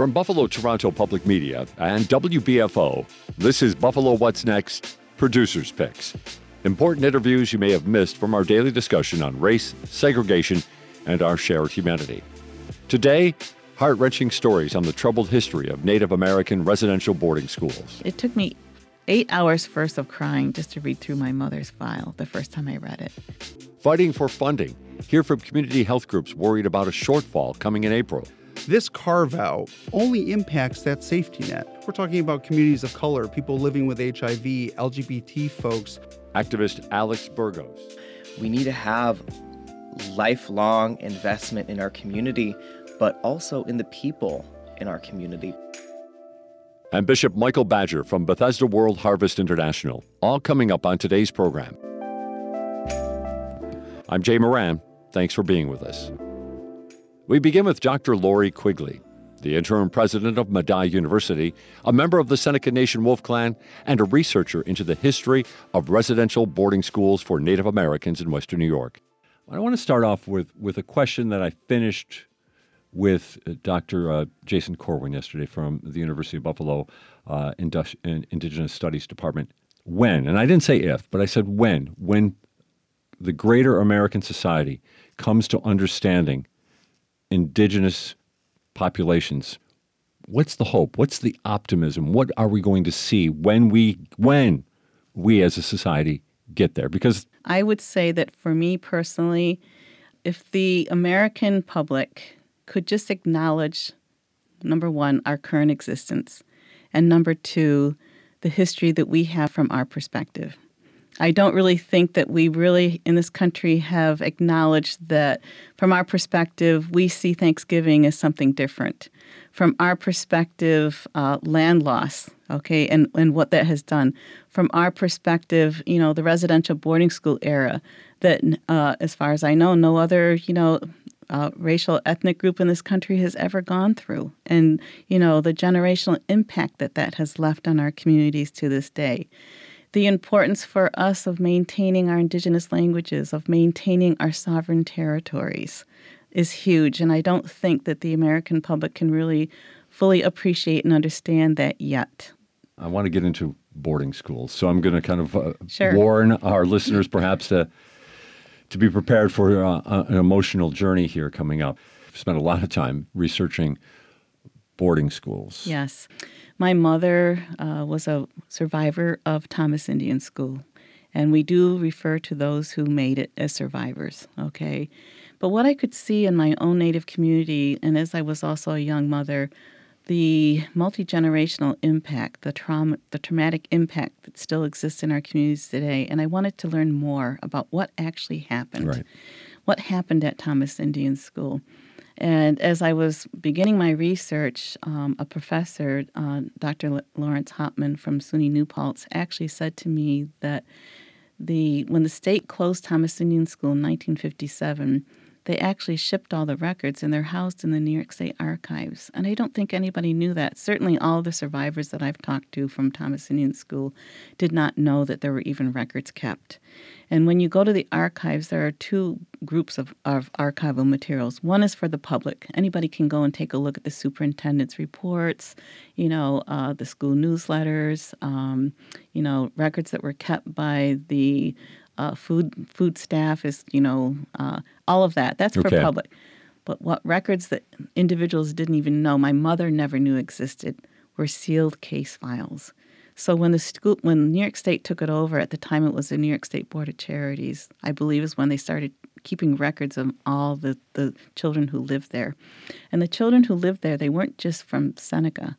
From Buffalo Toronto Public Media and WBFO, this is Buffalo What's Next Producers Picks. Important interviews you may have missed from our daily discussion on race, segregation, and our shared humanity. Today, heart wrenching stories on the troubled history of Native American residential boarding schools. It took me eight hours first of crying just to read through my mother's file the first time I read it. Fighting for funding. Hear from community health groups worried about a shortfall coming in April. This carve out only impacts that safety net. We're talking about communities of color, people living with HIV, LGBT folks. Activist Alex Burgos. We need to have lifelong investment in our community, but also in the people in our community. And Bishop Michael Badger from Bethesda World Harvest International, all coming up on today's program. I'm Jay Moran. Thanks for being with us. We begin with Dr. Lori Quigley, the interim president of Medaille University, a member of the Seneca Nation Wolf Clan, and a researcher into the history of residential boarding schools for Native Americans in Western New York. I want to start off with, with a question that I finished with uh, Dr. Uh, Jason Corwin yesterday from the University of Buffalo uh, Indus- Indigenous Studies Department. When, and I didn't say if, but I said when, when the greater American society comes to understanding indigenous populations, what's the hope? What's the optimism? What are we going to see when we when we as a society get there? Because I would say that for me personally, if the American public could just acknowledge number 1 our current existence and number 2 the history that we have from our perspective. I don't really think that we really in this country have acknowledged that from our perspective, we see Thanksgiving as something different. From our perspective, uh, land loss, okay, and, and what that has done. From our perspective, you know, the residential boarding school era, that uh, as far as I know, no other, you know, uh, racial ethnic group in this country has ever gone through and you know the generational impact that that has left on our communities to this day the importance for us of maintaining our indigenous languages, of maintaining our sovereign territories, is huge. And I don't think that the American public can really fully appreciate and understand that yet. I want to get into boarding schools, so I'm going to kind of uh, sure. warn our listeners perhaps to to be prepared for uh, an emotional journey here coming up. I've spent a lot of time researching boarding schools. Yes. My mother uh, was a survivor of Thomas Indian School, and we do refer to those who made it as survivors, okay? But what I could see in my own Native community, and as I was also a young mother, the multi generational impact, the trauma, the traumatic impact that still exists in our communities today, and I wanted to learn more about what actually happened. Right. What happened at Thomas Indian School? And as I was beginning my research, um, a professor, uh, Dr. Lawrence Hauptman from SUNY New Paltz, actually said to me that the when the state closed Thomas Indian School in 1957, they actually shipped all the records and they're housed in the New York State Archives. And I don't think anybody knew that. Certainly, all the survivors that I've talked to from Thomas Indian School did not know that there were even records kept. And when you go to the archives, there are two groups of, of archival materials. One is for the public. Anybody can go and take a look at the superintendent's reports, you know, uh, the school newsletters, um, you know, records that were kept by the uh, food food staff is you know uh, all of that. That's for Okay. public. But what records that individuals didn't even know, my mother never knew existed, were sealed case files. So when the school, when New York State took it over, at the time it was the New York State Board of Charities, I believe is when they started keeping records of all the, the children who lived there. And the children who lived there, they weren't just from Seneca.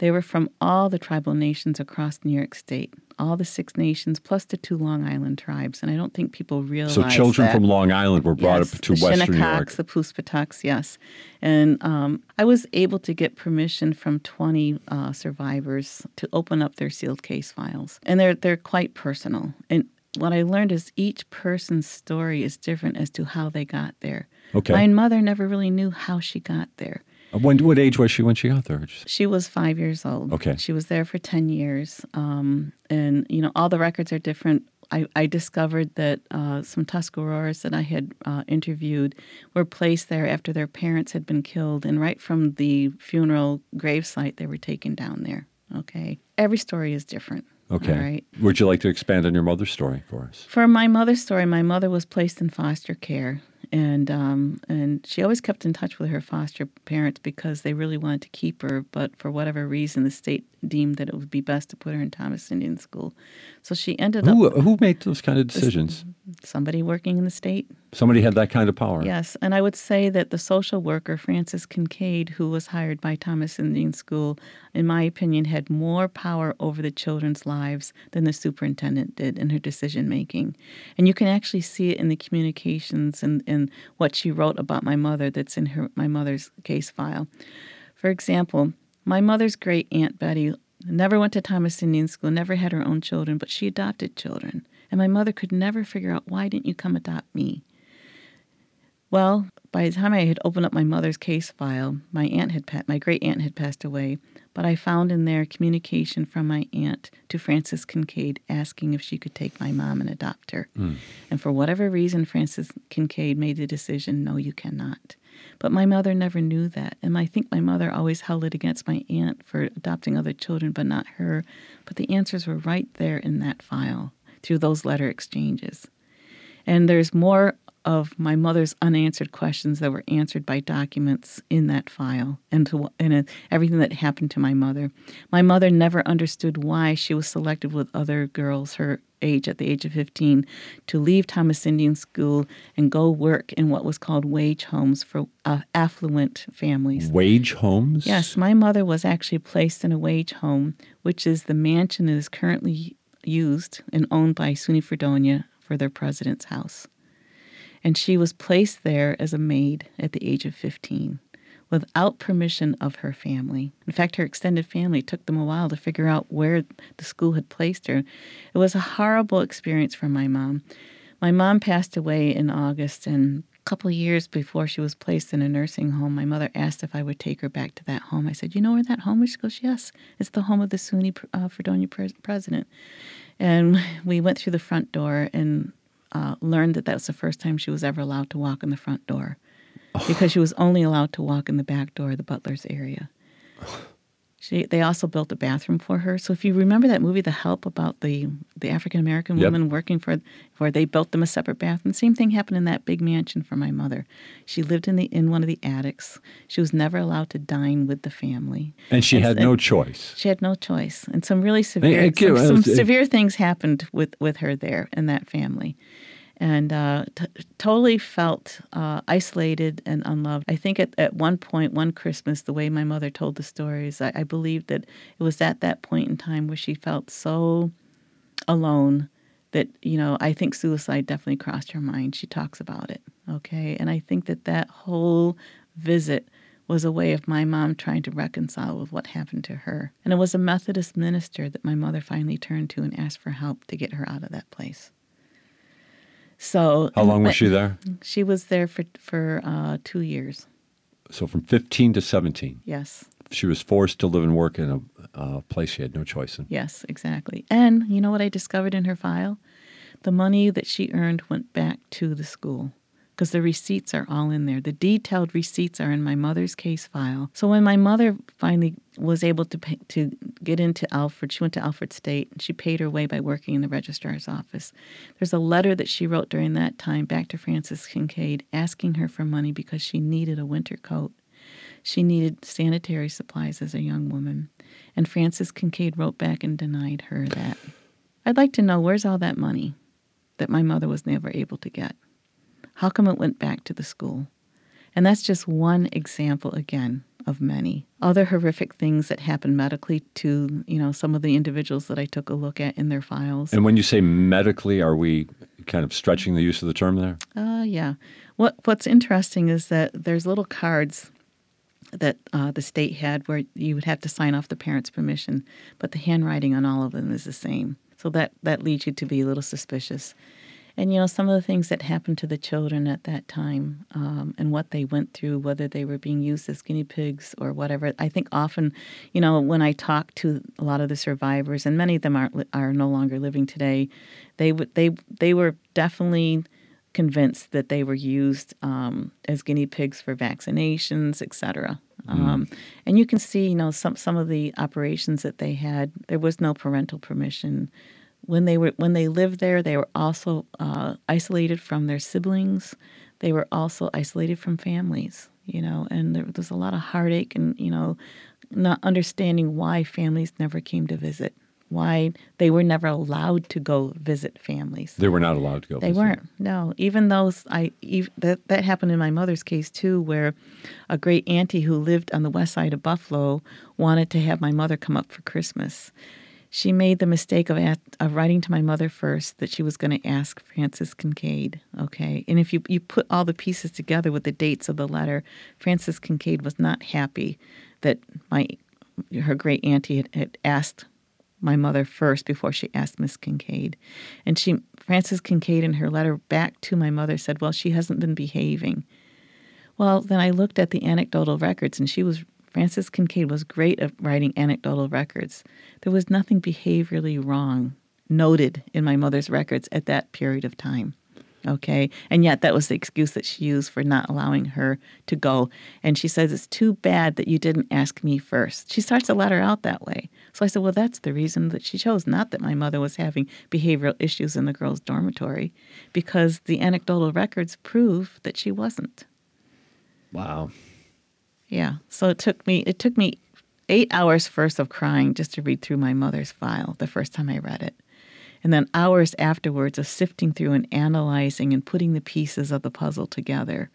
They were from all the tribal nations across New York State, all the six nations, plus the two Long Island tribes. And I don't think people realize So children that. from Long Island were brought Yes, up to the Western New York. The Poospatucks, yes. And um, I was able to get permission from 20 uh, survivors to open up their sealed case files. And they're, they're quite personal. And what I learned is each person's story is different as to how they got there. Okay. My mother never really knew how she got there. When what age was she when she got there? She was five years old. Okay. She was there for 10 years. Um, and, you know, all the records are different. I, I discovered that uh, some Tuscaroras that I had uh, interviewed were placed there after their parents had been killed, and right from the funeral gravesite, they were taken down there. Okay. Every story is different. Okay. Right. Would you like to expand on your mother's story for us? For my mother's story, my mother was placed in foster care, and um, and she always kept in touch with her foster parents because they really wanted to keep her, but for whatever reason, the state deemed that it would be best to put her in Thomas Indian School. So she ended Who up who made those kind of decisions? somebody working in the state. Somebody had that kind of power. Yes, and I would say that the social worker Frances Kincaid, who was hired by Thomas Indian School, in my opinion, had more power over the children's lives than the superintendent did in her decision making. And you can actually see it in the communications and in what she wrote about my mother that's in her my mother's case file. For example, my mother's great aunt Betty never went to Thomas Indian School, never had her own children, but she adopted children. And my mother could never figure out why didn't you come adopt me? Well, by the time I had opened up my mother's case file, my aunt had pa- my great aunt had passed away, but I found in there communication from my aunt to Frances Kincaid asking if she could take my mom and adopt her. Hmm. And for whatever reason, Frances Kincaid made the decision, no, you cannot. But my mother never knew that, and I think my mother always held it against my aunt for adopting other children, but not her. But the answers were right there in that file through those letter exchanges. And there's more of my mother's unanswered questions that were answered by documents in that file and, to, and everything that happened to my mother. My mother never understood why she was selected with other girls her age at the age of 15 to leave Thomas Indian School and go work in what was called wage homes for uh, affluent families. Wage homes? Yes, my mother was actually placed in a wage home, which is the mansion that is currently used and owned by SUNY Fredonia for their president's house. And she was placed there as a maid at the age of 15 without permission of her family. In fact, her extended family took them a while to figure out where the school had placed her. It was a horrible experience for my mom. My mom passed away in August, and a couple of years before she was placed in a nursing home, my mother asked if I would take her back to that home. I said, You know where that home is? She goes, Yes, it's the home of the SUNY uh, Fredonia pres- president. And we went through the front door and uh, learned that that was the first time she was ever allowed to walk in the front door because she was only allowed to walk in the back door of the butler's area. She, they also built a bathroom for her. So if you remember that movie, The Help, about the the African American Yep. woman working for, where they built them a separate bathroom. Same thing happened in that big mansion for my mother. She lived in the in one of the attics. She was never allowed to dine with the family. And she And had no choice. She had no choice, and some really severe, some, some severe things happened with with her there and that family, and uh, t- totally felt uh, isolated and unloved. I think at, at one point, one Christmas, the way my mother told the stories, I, I believe that it was at that point in time where she felt so alone that you know I think suicide definitely crossed her mind. She talks about it, okay, and I think that that whole visit was a way of my mom trying to reconcile with what happened to her. And it was a Methodist minister that my mother finally turned to and asked for help to get her out of that place. So How long was she there? She was there for for uh, two years. So from 15 to 17. Yes, She was forced to live and work in a uh, place she had no choice in. yes, exactly. And you know what I discovered in her file? The money that she earned went back to the school because the receipts are all in there. The detailed receipts are in my mother's case file. So when my mother finally was able to pay, to get into Alfred, she went to Alfred State and she paid her way by working in the registrar's office. There's a letter that she wrote during that time back to Frances Kincaid asking her for money because she needed a winter coat. She needed sanitary supplies as a young woman. And Frances Kincaid wrote back and denied her that. I'd like to know where's all that money that my mother was never able to get? How come it went back to the school? And that's just one example again of many other horrific things that happened medically to, you know, some of the individuals that I took a look at in their files. And when you say medically, are we kind of stretching the use of the term there? Uh, yeah. What What's interesting is that there's little cards that uh, the state had where you would have to sign off the parents' permission, but the handwriting on all of them is the same. So that that leads you to be a little suspicious. And, you know, some of the things that happened to the children at that time um, and what they went through, whether they were being used as guinea pigs or whatever. I think often, you know, when I talk to a lot of the survivors, and many of them aren't are no longer living today, they, w- they, they were definitely convinced that they were used um, as guinea pigs for vaccinations, etc. Mm. Um, and you can see, you know, some some of the operations that they had. There was no parental permission when they were when they lived there. They were also uh, isolated from their siblings. They were also isolated from families. You know, and there was a lot of heartache and you know, not understanding why families never came to visit why they were never allowed to go visit families. They were not allowed to go. They visit. weren't. No, even those I even, that that happened in my mother's case too, where a great auntie who lived on the west side of Buffalo wanted to have my mother come up for Christmas. She made the mistake of, of writing to my mother first that she was going to ask Frances Kincaid. Okay, and if you you put all the pieces together with the dates of the letter, Frances Kincaid was not happy that my her great auntie had, had asked my mother first before she asked Miss Kincaid. And she Frances Kincaid in her letter back to my mother said, "Well, she hasn't been behaving." Well, then I looked at the anecdotal records and she was Frances Kincaid was great at writing anecdotal records. There was nothing behaviorally wrong noted in my mother's records at that period of time. Okay. And yet that was the excuse that she used for not allowing her to go. And she says, It's too bad that you didn't ask me first. She starts the letter out that way. So I said, Well, that's the reason that she chose. Not that my mother was having behavioral issues in the girls' dormitory, because the anecdotal records prove that she wasn't. Wow. Yeah. So it took me it took me eight hours first of crying just to read through my mother's file the first time I read it and then hours afterwards of sifting through and analyzing and putting the pieces of the puzzle together.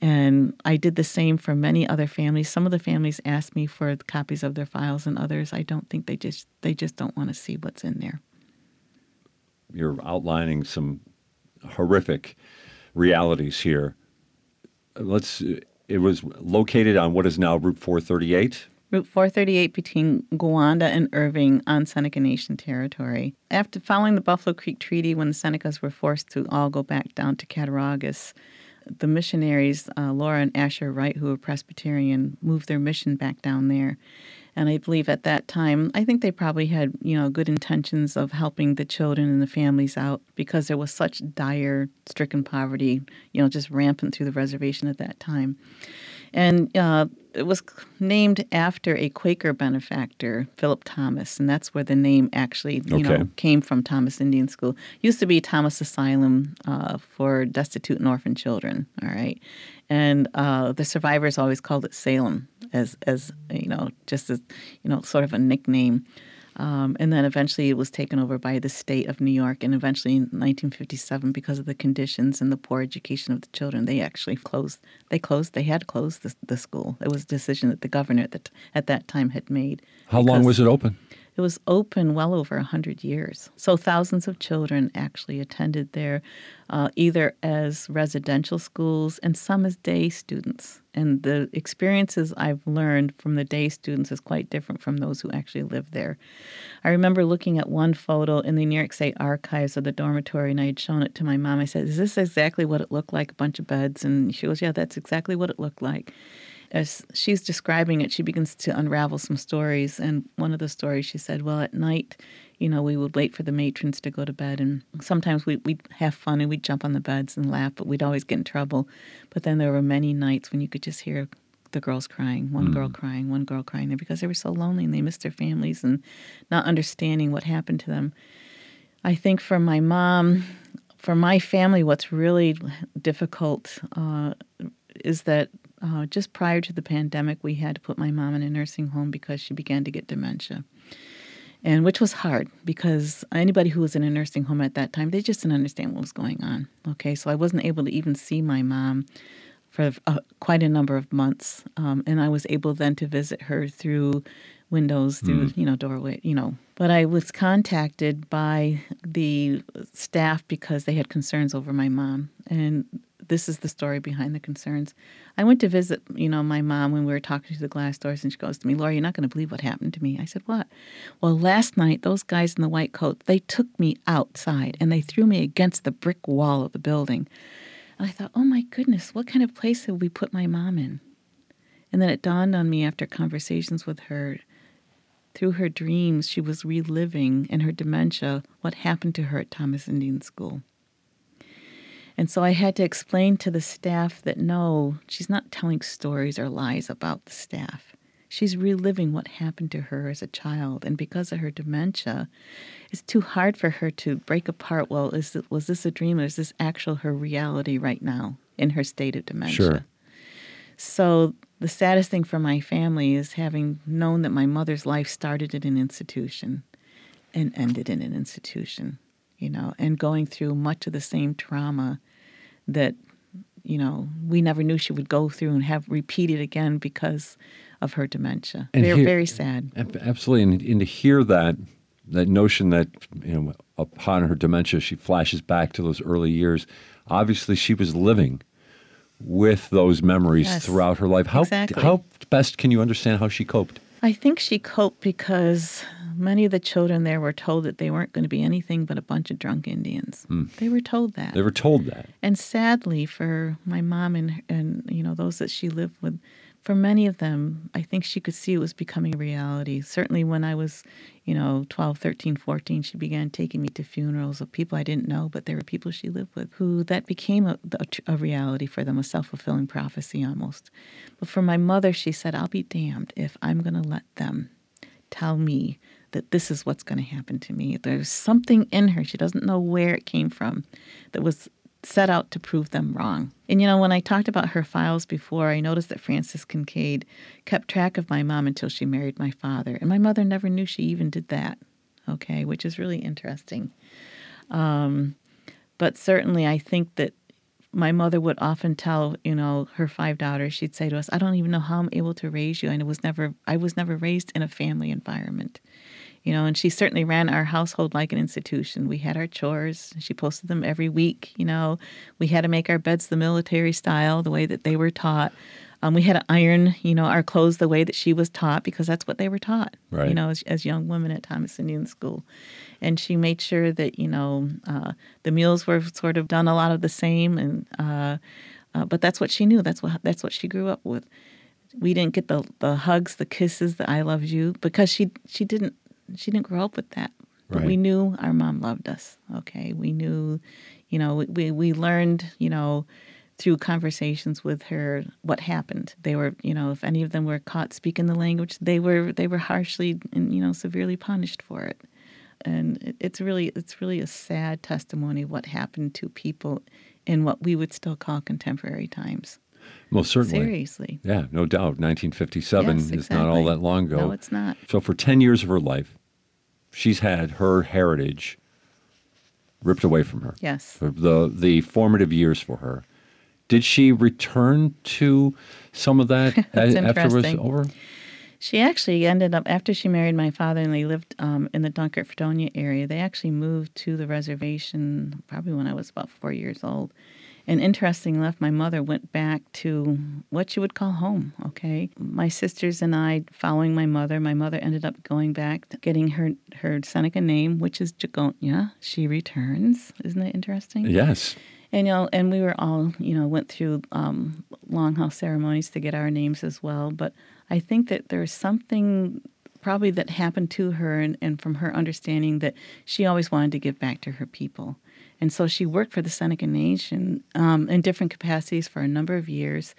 And I did the same for many other families. Some of the families asked me for copies of their files, and others I don't think they just they just don't want to see what's in there. You're outlining some horrific realities here. Let's. It was located on what is now Route 438. Route 438 between Gowanda and Irving on Seneca Nation territory. After following the Buffalo Creek Treaty, when the Senecas were forced to all go back down to Cattaraugus, the missionaries, uh, Laura and Asher Wright, who were Presbyterian, moved their mission back down there. And I believe at that time, I think they probably had, you know, good intentions of helping the children and the families out because there was such dire, stricken poverty, you know, just rampant through the reservation at that time. And uh, it was named after a Quaker benefactor, Philip Thomas, and that's where the name actually, you okay. know, came from. Thomas Indian School used to be Thomas Asylum uh, for destitute and orphan children. All right, and uh, the survivors always called it Salem as as you know, just as you know, sort of a nickname. Um, and then eventually it was taken over by the state of New York. And eventually in 1957, because of the conditions and the poor education of the children, they actually closed. They closed. They had closed the, the school. It was a decision that the governor at, the, at that time had made. How long was it open? It was open well over 100 years. So thousands of children actually attended there, uh, either as residential schools and some as day students. And the experiences I've learned from the day students is quite different from those who actually live there. I remember looking at one photo in the New York State archives of the dormitory, and I had shown it to my mom. I said, Is this exactly what it looked like? A bunch of beds? And she goes, Yeah, that's exactly what it looked like as she's describing it, she begins to unravel some stories. And one of the stories she said, Well, at night, you know, we would wait for the matrons to go to bed. And sometimes we, we'd have fun and we'd jump on the beds and laugh, but we'd always get in trouble. But then there were many nights when you could just hear the girls crying, one mm. girl crying, one girl crying there because they were so lonely and they missed their families and not understanding what happened to them. I think for my mom, for my family, what's really difficult uh, is that uh, just prior to the pandemic, we had to put my mom in a nursing home because she began to get dementia. And which was hard because anybody who was in a nursing home at that time, they just didn't understand what was going on. Okay, so I wasn't able to even see my mom for uh, quite a number of months. Um, and I was able then to visit her through windows, through, mm. you know, doorway, you know. But I was contacted by the staff because they had concerns over my mom. And this is the story behind the concerns. I went to visit, you know, my mom when we were talking to the glass doors, and she goes to me, Laura, you're not going to believe what happened to me. I said, What? Well, last night, those guys in the white coat, they took me outside and they threw me against the brick wall of the building. And I thought, Oh my goodness, what kind of place have we put my mom in? And then it dawned on me after conversations with her through her dreams, she was reliving in her dementia what happened to her at Thomas Indian School. And so I had to explain to the staff that no, she's not telling stories or lies about the staff. She's reliving what happened to her as a child. And because of her dementia, it's too hard for her to break apart. Well, is it, was this a dream or is this actual her reality right now in her state of dementia? Sure. So the saddest thing for my family is having known that my mother's life started in an institution and ended in an institution, you know, and going through much of the same trauma that, you know, we never knew she would go through and have repeated again because of her dementia. And very, here- very sad. Absolutely, and, and to hear that that notion that you know upon her dementia she flashes back to those early years. Obviously, she was living with those memories Yes, throughout her life. How exactly. how best can you understand how she coped? I think she coped because many of the children there were told that they weren't going to be anything but a bunch of drunk Indians. Hmm. They were told that. They were told that. And sadly, for my mom and and you know those that she lived with, for many of them, I think she could see it was becoming a reality. Certainly, when I was, you know, 12, 13, 14, she began taking me to funerals of people I didn't know, but there were people she lived with who that became a, a, a reality for them, a self fulfilling prophecy almost. But for my mother, she said, "I'll be damned if I'm going to let them tell me." That this is what's going to happen to me. There's something in her. She doesn't know where it came from that was set out to prove them wrong. And you know, when I talked about her files before, I noticed that Frances Kincaid kept track of my mom until she married my father. And my mother never knew she even did that, okay, which is really interesting. Um, but certainly, I think that my mother would often tell, you know, her five daughters, she'd say to us, I don't even know how I'm able to raise you. And it was never, I was never raised in a family environment you know, and she certainly ran our household like an institution. We had our chores. She posted them every week. You know, we had to make our beds the military style, the way that they were taught. Um, we had to iron, you know, our clothes the way that she was taught because that's what they were taught. Right. You know, as, as young women at Thomas Indian School, and she made sure that you know uh, the meals were sort of done a lot of the same, and uh, uh, but that's what she knew. That's what that's what she grew up with. We didn't get the the hugs, the kisses, the I love you because she she didn't she didn't grow up with that. But we knew our mom loved us. Okay, we knew, you know, we we learned, you know, through conversations with her what happened. They were, you know, if any of them were caught speaking the language, they were they were harshly and you know severely punished for it. And it's really it's really a sad testimony of what happened to people in what we would still call contemporary times. Most certainly. Seriously. Yeah, no doubt. 1957 Yes, is not all that long ago. No, it's not. So for 10 years of her life, she's had her heritage ripped away from her. Yes. The the formative years for her. Did she return to some of that after it was over? She actually ended up after she married my father and they lived um, in the Dunkirk Fredonia area. They actually moved to the reservation probably when I was about four years old. And interesting enough, my mother went back to what you would call home. Okay, my sisters and I, following my mother, my mother ended up going back, to getting her her Seneca name, which is Jagonya. She returns. Isn't that interesting? Yes. And you know, and we were all, you know, went through um, longhouse ceremonies to get our names as well. But I think that there's something probably that happened to her, and, and from her understanding that she always wanted to give back to her people. And so she worked for the Seneca Nation um, in different capacities for a number of years.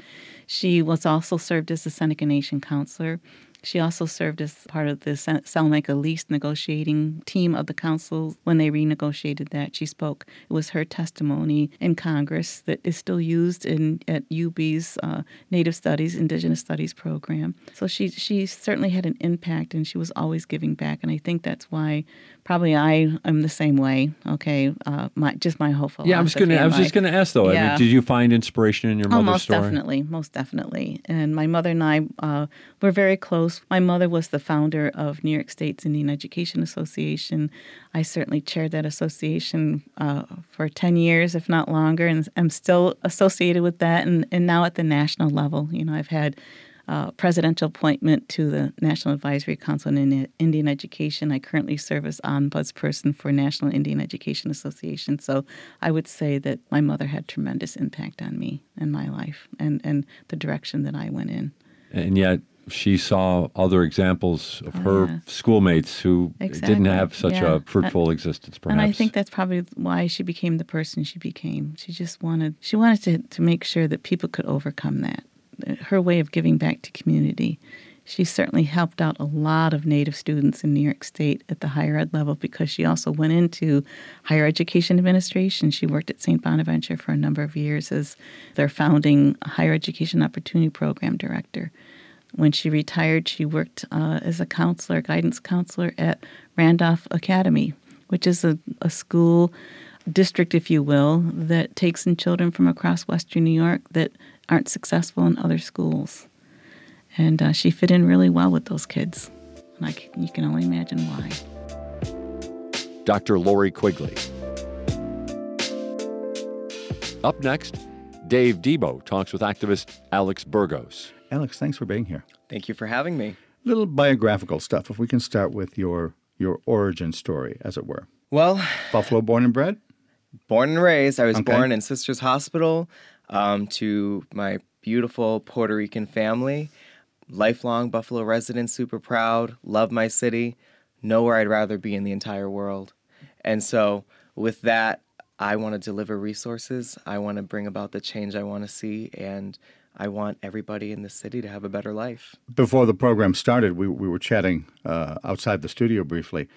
She was also served as the Seneca Nation counselor. She also served as part of the Salamanca lease negotiating team of the council when they renegotiated that. She spoke. It was her testimony in Congress that is still used in at UB's uh, Native Studies, Indigenous Studies program. So she she certainly had an impact, and she was always giving back. And I think that's why probably I am the same way. Okay, uh, my just my whole philosophy. Yeah, I was going to. I was just going to ask though. I mean, did you find inspiration in your Oh, mother's most story? definitely, most definitely. And my mother and I uh, were very close. My mother was the founder of New York State's Indian Education Association. I certainly chaired that association uh, for 10 years, if not longer, and I'm still associated with that. And, and now at the national level, you know, I've had uh, presidential appointment to the National Advisory Council on Indian Education. I currently serve as ombudsperson for National Indian Education Association. So I would say that my mother had tremendous impact on me and my life and, and the direction that I went in. And yet, she saw other examples of Oh, her schoolmates who didn't have such yeah. a fruitful existence, perhaps. And I think that's probably why she became the person she became. She just wanted she wanted to, to make sure that people could overcome that. Her way of giving back to community. She certainly helped out a lot of Native students in New York State at the higher ed level because she also went into higher education administration. She worked at St. Bonaventure for a number of years as their founding higher education opportunity program director. When she retired, she worked uh, as a counselor, guidance counselor at Randolph Academy, which is a, a school district, if you will, that takes in children from across Western New York that aren't successful in other schools. And uh, she fit in really well with those kids. And I c you can only imagine why. Dr. Lori Quigley. Up next, Dave Debo talks with activist Alex Burgos. Alex, thanks for being here. Thank you for having me. Little biographical stuff. If we can start with your your origin story, as it were. Well, Buffalo born and bred. Born and raised, I was Okay. born in Sisters Hospital um, to my beautiful Puerto Rican family. Lifelong Buffalo resident, super proud, love my city, nowhere I'd rather be in the entire world. And so, with that, I want to deliver resources. I want to bring about the change I want to see, and I want everybody in the city to have a better life. Before the program started, we, we were chatting uh, outside the studio briefly.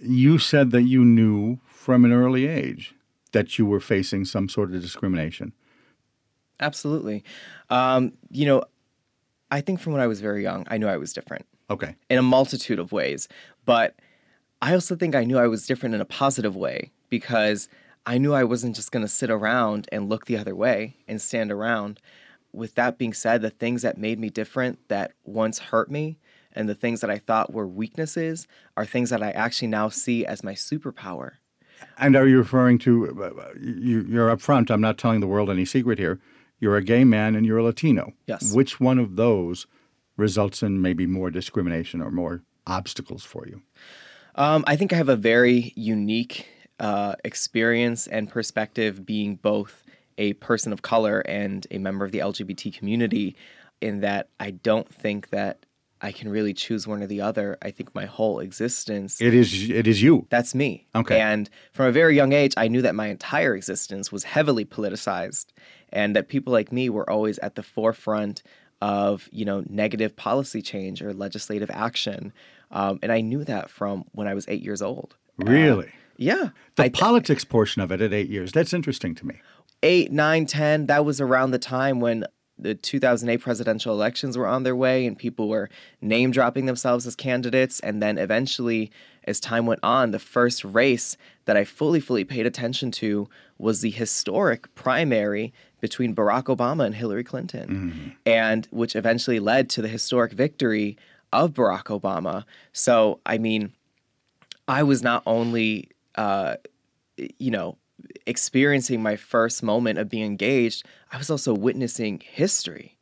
You said that you knew from an early age that you were facing some sort of discrimination. Absolutely. Um, you know, I think from when I was very young, I knew I was different. Okay. in a multitude of ways. But I also think I knew I was different in a positive way because I knew I wasn't just going to sit around and look the other way and stand around. With that being said, the things that made me different that once hurt me and the things that I thought were weaknesses are things that I actually now see as my superpower. And are you referring to, uh, you, you're upfront, I'm not telling the world any secret here. You're a gay man and you're a Latino. Yes. Which one of those results in maybe more discrimination or more obstacles for you? Um, I think I have a very unique uh, experience and perspective being both a person of color and a member of the LGBT community, in that I don't think that I can really choose one or the other. I think my whole existence. It is, it is you. that's me. Okay. And from a very young age, I knew that my entire existence was heavily politicized and that people like me were always at the forefront of, you know, negative policy change or legislative action. Um, and I knew that from when I was eight years old. Really? Yeah. the I, politics portion of it at eight years, that's interesting to me. eight, nine, ten, that was around the time when the 2008 presidential elections were on their way and people were name dropping themselves as candidates. And then eventually, as time went on, the first race that I fully, fully paid attention to was the historic primary between Barack Obama and Hillary Clinton, and which eventually led to the historic victory of Barack Obama. So, I mean, I was not only, uh, you know, experiencing my first moment of being engaged, I was also witnessing history.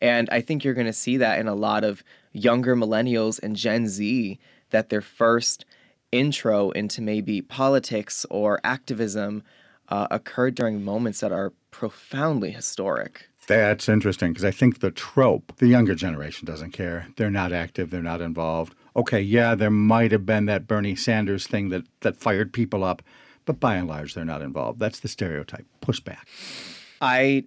And I think you're going to see that in a lot of younger millennials and Gen Z that their first intro into maybe politics or activism uh, occurred during moments that are profoundly historic. That's interesting because I think the trope, the younger generation doesn't care. They're not active, they're not involved. Okay, yeah, there might have been that Bernie Sanders thing that, that fired people up, but by and large, they're not involved. That's the stereotype. Pushback. I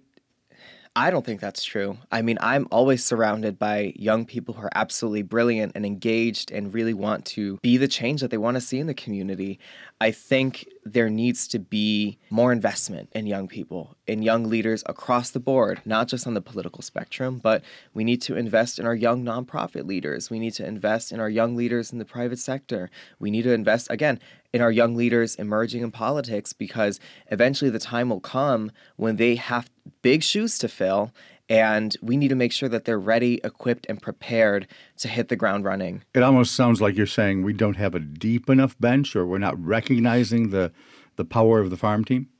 I don't think that's true. I mean, I'm always surrounded by young people who are absolutely brilliant and engaged and really want to be the change that they want to see in the community. I think there needs to be more investment in young people, in young leaders across the board, not just on the political spectrum, but we need to invest in our young nonprofit leaders. We need to invest in our young leaders in the private sector. We need to invest, again, in our young leaders emerging in politics because eventually the time will come when they have big shoes to fill And we need to make sure that they're ready, equipped, and prepared to hit the ground running. It almost sounds like you're saying we don't have a deep enough bench or we're not recognizing the, the power of the farm team.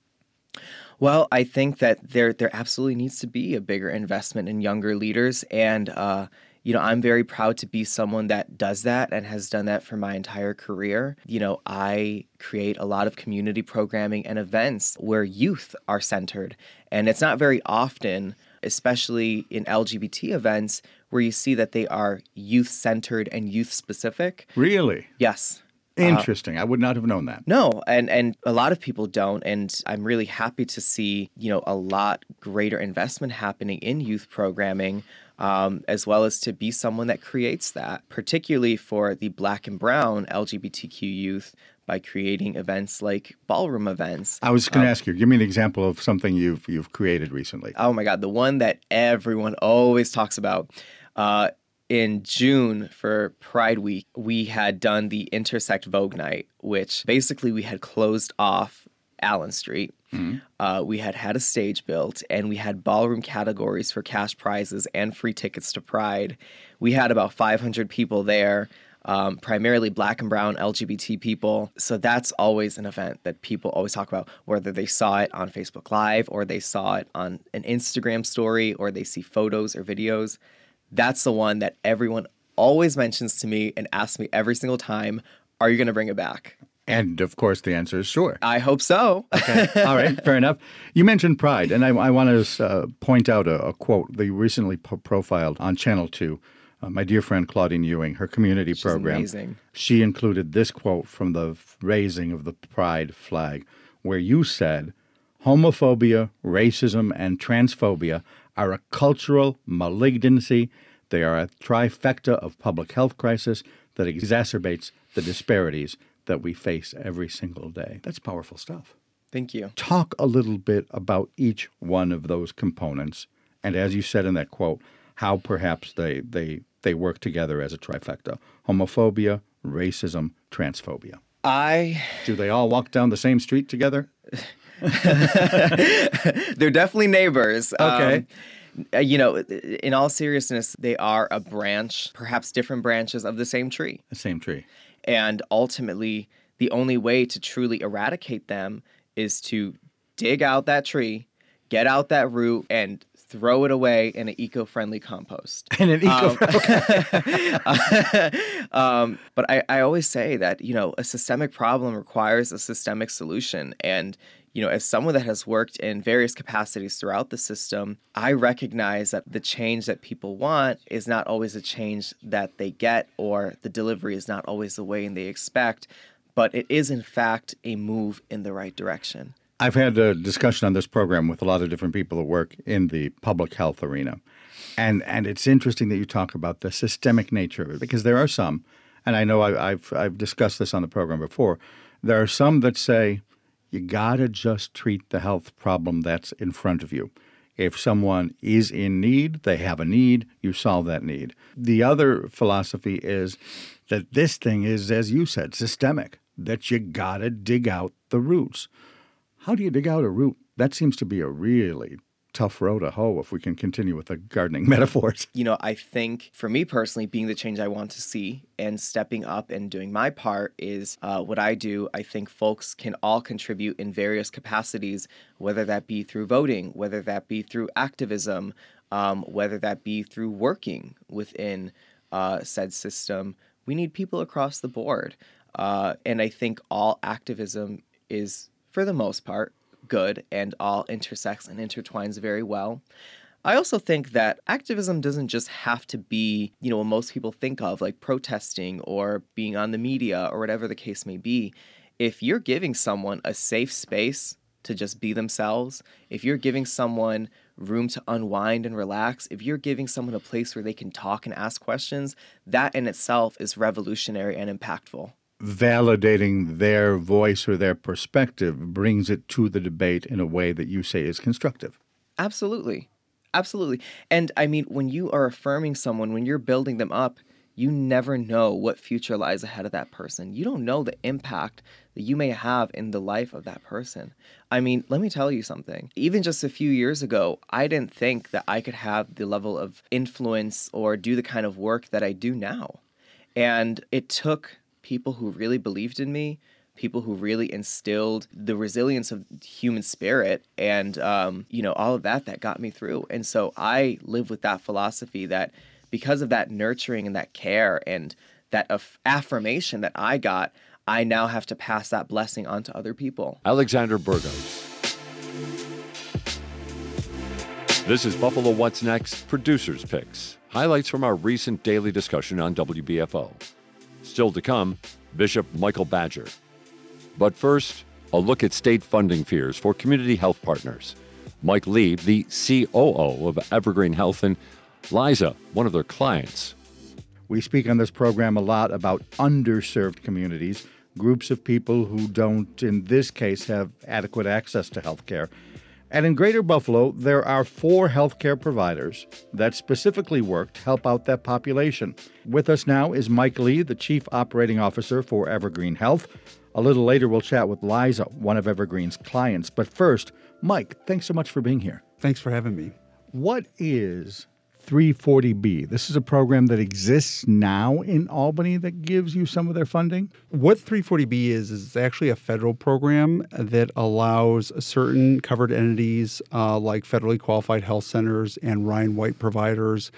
Well, I think that there there absolutely needs to be a bigger investment in younger leaders, and uh, you know, I'm very proud to be someone that does that and has done that for my entire career. You know, I create a lot of community programming and events where youth are centered, and it's not very often, especially in LGBT events, where you see that they are youth centered and youth specific. Really? Yes. Interesting. I would not have known that. No, and and a lot of people don't, and I'm really happy to see you know a lot greater investment happening in youth programming, um, as well as to be someone that creates that, particularly for the Black and Brown LGBTQ youth by creating events like ballroom events. I was going to ask you, give me an example of something you've you've created recently. Oh my God, the one that everyone always talks about. Uh, in June for Pride Week, we had done the Intersect Vogue Night, which basically we had closed off Allen Street. Mm-hmm. Uh, we had had a stage built and we had ballroom categories for cash prizes and free tickets to Pride. We had about 500 people there. Um, primarily black and brown LGBT people. So that's always an event that people always talk about, whether they saw it on Facebook Live or they saw it on an Instagram story or they see photos or videos. That's the one that everyone always mentions to me and asks me every single time, Are you going to bring it back? And of course, the answer is sure. I hope so. okay. All right. Fair enough. You mentioned pride, and I, I want to uh, point out a, a, quote you recently po- profiled on Channel 2. Uh, my dear friend Claudine Ewing, her community She's program. Amazing. She included this quote from the raising of the pride flag, where you said, Homophobia, racism, and transphobia are a cultural malignancy. They are a trifecta of public health crisis that exacerbates the disparities that we face every single day. That's powerful stuff. Thank you. Talk a little bit about each one of those components. And as you said in that quote, how perhaps they, they, they work together as a trifecta homophobia, racism, transphobia. I. Do they all walk down the same street together? They're definitely neighbors. Okay. Um, you know, in all seriousness, they are a branch, perhaps different branches of the same tree. The same tree. And ultimately, the only way to truly eradicate them is to dig out that tree, get out that root, and throw it away in an eco-friendly compost. In an eco um, um, but I, I always say that, you know, a systemic problem requires a systemic solution. And, you know, as someone that has worked in various capacities throughout the system, I recognize that the change that people want is not always a change that they get, or the delivery is not always the way they expect, but it is, in fact, a move in the right direction. I've had a discussion on this program with a lot of different people that work in the public health arena. And, and it's interesting that you talk about the systemic nature of it because there are some, and I know I, I've, I've discussed this on the program before, there are some that say, you got to just treat the health problem that's in front of you. If someone is in need, they have a need, you solve that need. The other philosophy is that this thing is, as you said, systemic, that you got to dig out the roots. How do you dig out a root? That seems to be a really tough row to hoe if we can continue with the gardening metaphors. You know, I think for me personally, being the change I want to see and stepping up and doing my part is uh, what I do. I think folks can all contribute in various capacities, whether that be through voting, whether that be through activism, um, whether that be through working within uh, said system. We need people across the board. Uh, and I think all activism is for the most part, good and all intersects and intertwines very well. I also think that activism doesn't just have to be, you know, what most people think of, like protesting or being on the media or whatever the case may be. If you're giving someone a safe space to just be themselves, if you're giving someone room to unwind and relax, if you're giving someone a place where they can talk and ask questions, that in itself is revolutionary and impactful validating their voice or their perspective brings it to the debate in a way that you say is constructive. Absolutely. Absolutely. And I mean, when you are affirming someone, when you're building them up, you never know what future lies ahead of that person. You don't know the impact that you may have in the life of that person. I mean, let me tell you something. Even just a few years ago, I didn't think that I could have the level of influence or do the kind of work that I do now. And it took people who really believed in me, people who really instilled the resilience of human spirit and um, you know all of that that got me through and so i live with that philosophy that because of that nurturing and that care and that aff- affirmation that I got, I now have to pass that blessing on to other people. Alexander Burgos. This is Buffalo What's Next Producers Picks. Highlights from our recent daily discussion on WBFO. Still to come, Bishop Michael Badger. But first, a look at state funding fears for community health partners. Mike Lee, the COO of Evergreen Health, and Liza, one of their clients. We speak on this program a lot about underserved communities, groups of people who don't, in this case, have adequate access to health care. And in Greater Buffalo, there are four healthcare providers that specifically work to help out that population. With us now is Mike Lee, the Chief Operating Officer for Evergreen Health. A little later, we'll chat with Liza, one of Evergreen's clients. But first, Mike, thanks so much for being here. Thanks for having me. What is 340B. This is a program that exists now in Albany that gives you some of their funding. What 340B is is actually a federal program that allows certain covered entities uh, like federally qualified health centers and Ryan White providers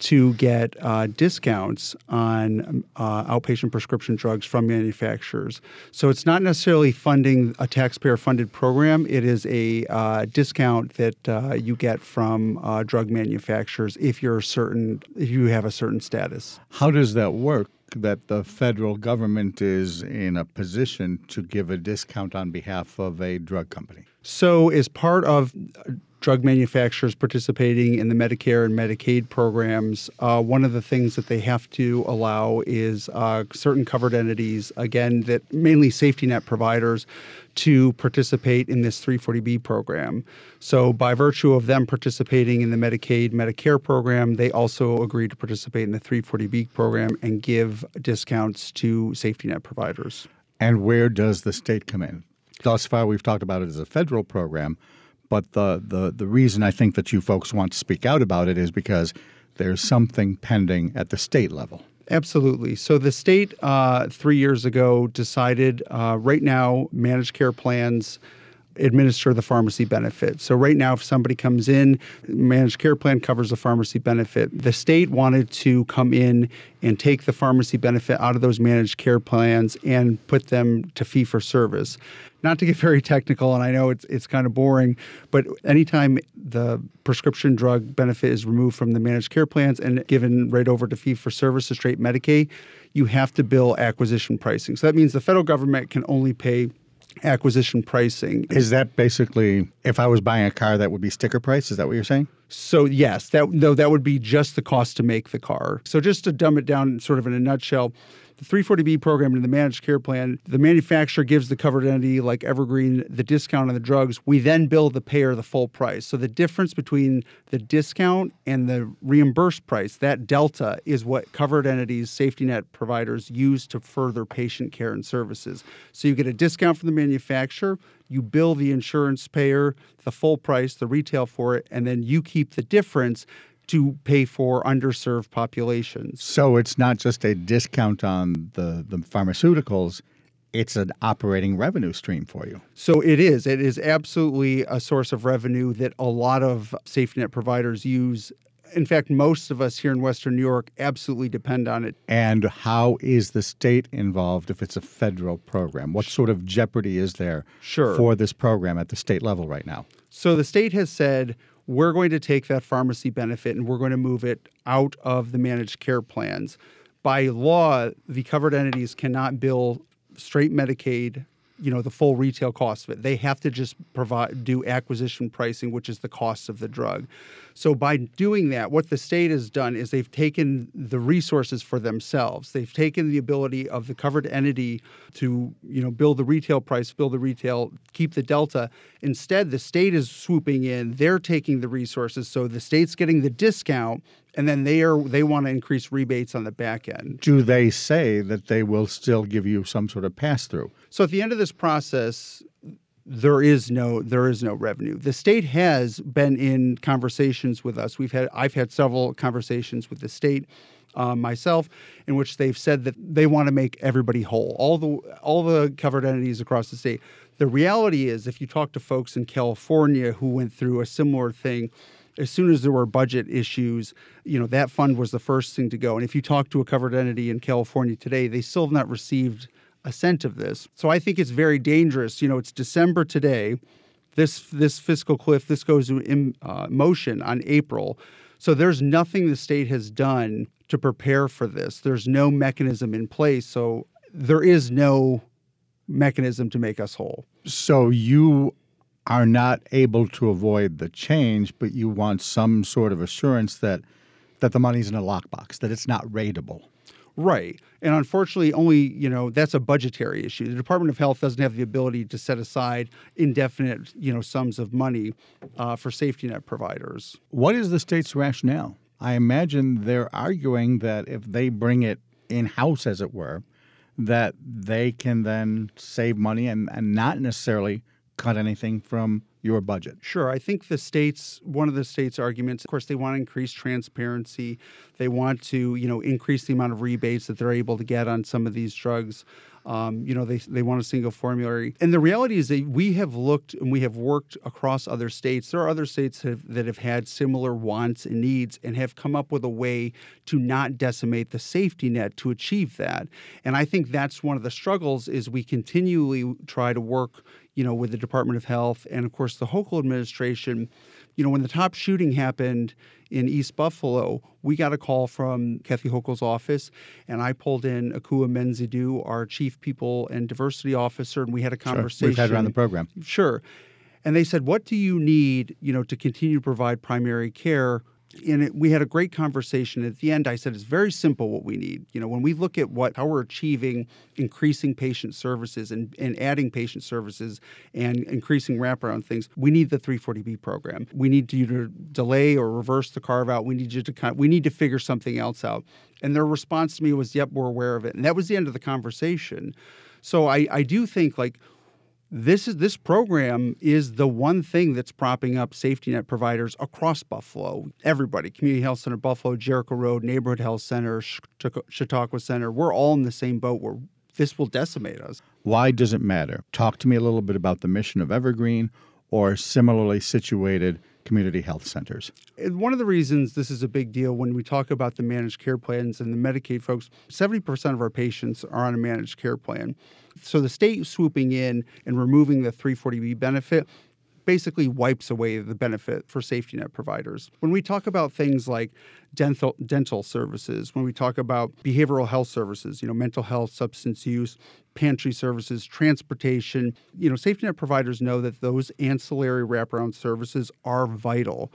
to get uh, discounts on uh, outpatient prescription drugs from manufacturers. So it's not necessarily funding a taxpayer funded program, it is a uh, discount that uh, you get from uh, drug manufacturers if you're certain, if you have a certain status. How does that work? That the federal government is in a position to give a discount on behalf of a drug company. So, as part of drug manufacturers participating in the Medicare and Medicaid programs, uh, one of the things that they have to allow is uh, certain covered entities, again, that mainly safety net providers, to participate in this 340B program. So, by virtue of them participating in the Medicaid Medicare program, they also agree to participate in the 340B program and give discounts to safety net providers. And where does the state come in? Thus far, we've talked about it as a federal program. But the, the, the reason I think that you folks want to speak out about it is because there's something pending at the state level. Absolutely. So the state uh, three years ago decided uh, right now managed care plans administer the pharmacy benefit. So right now, if somebody comes in, managed care plan covers the pharmacy benefit. The state wanted to come in and take the pharmacy benefit out of those managed care plans and put them to fee for service. Not to get very technical, and I know it's it's kind of boring, but anytime the prescription drug benefit is removed from the managed care plans and given right over to fee for service to straight Medicaid, you have to bill acquisition pricing. So that means the federal government can only pay acquisition pricing. Is that basically if I was buying a car that would be sticker price? Is that what you're saying? So yes, that no, that would be just the cost to make the car. So just to dumb it down sort of in a nutshell, the 340B program and the managed care plan, the manufacturer gives the covered entity like Evergreen the discount on the drugs. We then bill the payer the full price. So the difference between the discount and the reimbursed price, that delta is what covered entities, safety net providers use to further patient care and services. So you get a discount from the manufacturer, you bill the insurance payer the full price, the retail for it, and then you keep the difference to pay for underserved populations. So it's not just a discount on the, the pharmaceuticals, it's an operating revenue stream for you. So it is. It is absolutely a source of revenue that a lot of safety net providers use. In fact, most of us here in Western New York absolutely depend on it. And how is the state involved if it's a federal program? What sort of jeopardy is there sure. for this program at the state level right now? So the state has said we're going to take that pharmacy benefit and we're going to move it out of the managed care plans. By law, the covered entities cannot bill straight Medicaid, you know, the full retail cost of it. They have to just provide do acquisition pricing, which is the cost of the drug. So by doing that, what the state has done is they've taken the resources for themselves. They've taken the ability of the covered entity to, you know, build the retail price, build the retail, keep the delta. Instead, the state is swooping in. They're taking the resources, so the state's getting the discount, and then they are they want to increase rebates on the back end. Do they say that they will still give you some sort of pass through? So at the end of this process, there is no there is no revenue. The state has been in conversations with us. We've had I've had several conversations with the state. Um, myself, in which they've said that they want to make everybody whole, all the all the covered entities across the state. The reality is, if you talk to folks in California who went through a similar thing, as soon as there were budget issues, you know that fund was the first thing to go. And if you talk to a covered entity in California today, they still have not received a cent of this. So I think it's very dangerous. You know, it's December today. This this fiscal cliff this goes in uh, motion on April. So there's nothing the state has done to prepare for this. There's no mechanism in place. So there is no mechanism to make us whole. So you are not able to avoid the change, but you want some sort of assurance that that the money's in a lockbox, that it's not raidable. Right. And unfortunately, only, you know, that's a budgetary issue. The Department of Health doesn't have the ability to set aside indefinite, you know, sums of money uh, for safety net providers. What is the state's rationale? I imagine they're arguing that if they bring it in house, as it were, that they can then save money and, and not necessarily cut anything from your budget. Sure. I think the states, one of the states' arguments, of course, they want to increase transparency. They want to, you know, increase the amount of rebates that they're able to get on some of these drugs. Um, you know, they, they want a single formulary. And the reality is that we have looked and we have worked across other states. There are other states that have, that have had similar wants and needs and have come up with a way to not decimate the safety net to achieve that. And I think that's one of the struggles is we continually try to work, you know, with the Department of Health and of course the Hochul administration you know, when the Tops shooting happened in East Buffalo, we got a call from Kathy Hochul's office, and I pulled in Akua Menzidu, our chief people and diversity officer, and we had a conversation. Sure. We've had her on the program. Sure. And they said, "What do you need, you know, to continue to provide primary care?" And it, we had a great conversation. At the end, I said it's very simple what we need. You know, when we look at what how we're achieving increasing patient services and, and adding patient services and increasing wraparound things, we need the 340B program. We need you to delay or reverse the carve out. We need you to kind of, we need to figure something else out. And their response to me was, "Yep, we're aware of it." And that was the end of the conversation. So I, I do think like this is this program is the one thing that's propping up safety net providers across Buffalo. Everybody, Community Health Center Buffalo, Jericho Road, Neighborhood Health Center, Chautauqua Center, we're all in the same boat where this will decimate us. Why does it matter? Talk to me a little bit about the mission of Evergreen or similarly situated community health centers. One of the reasons this is a big deal when we talk about the managed care plans and the Medicaid folks, 70% of our patients are on a managed care plan. So the state swooping in and removing the 340B benefit basically wipes away the benefit for safety net providers. When we talk about things like dental dental services, when we talk about behavioral health services, you know, mental health, substance use, pantry services, transportation, you know, safety net providers know that those ancillary wraparound services are vital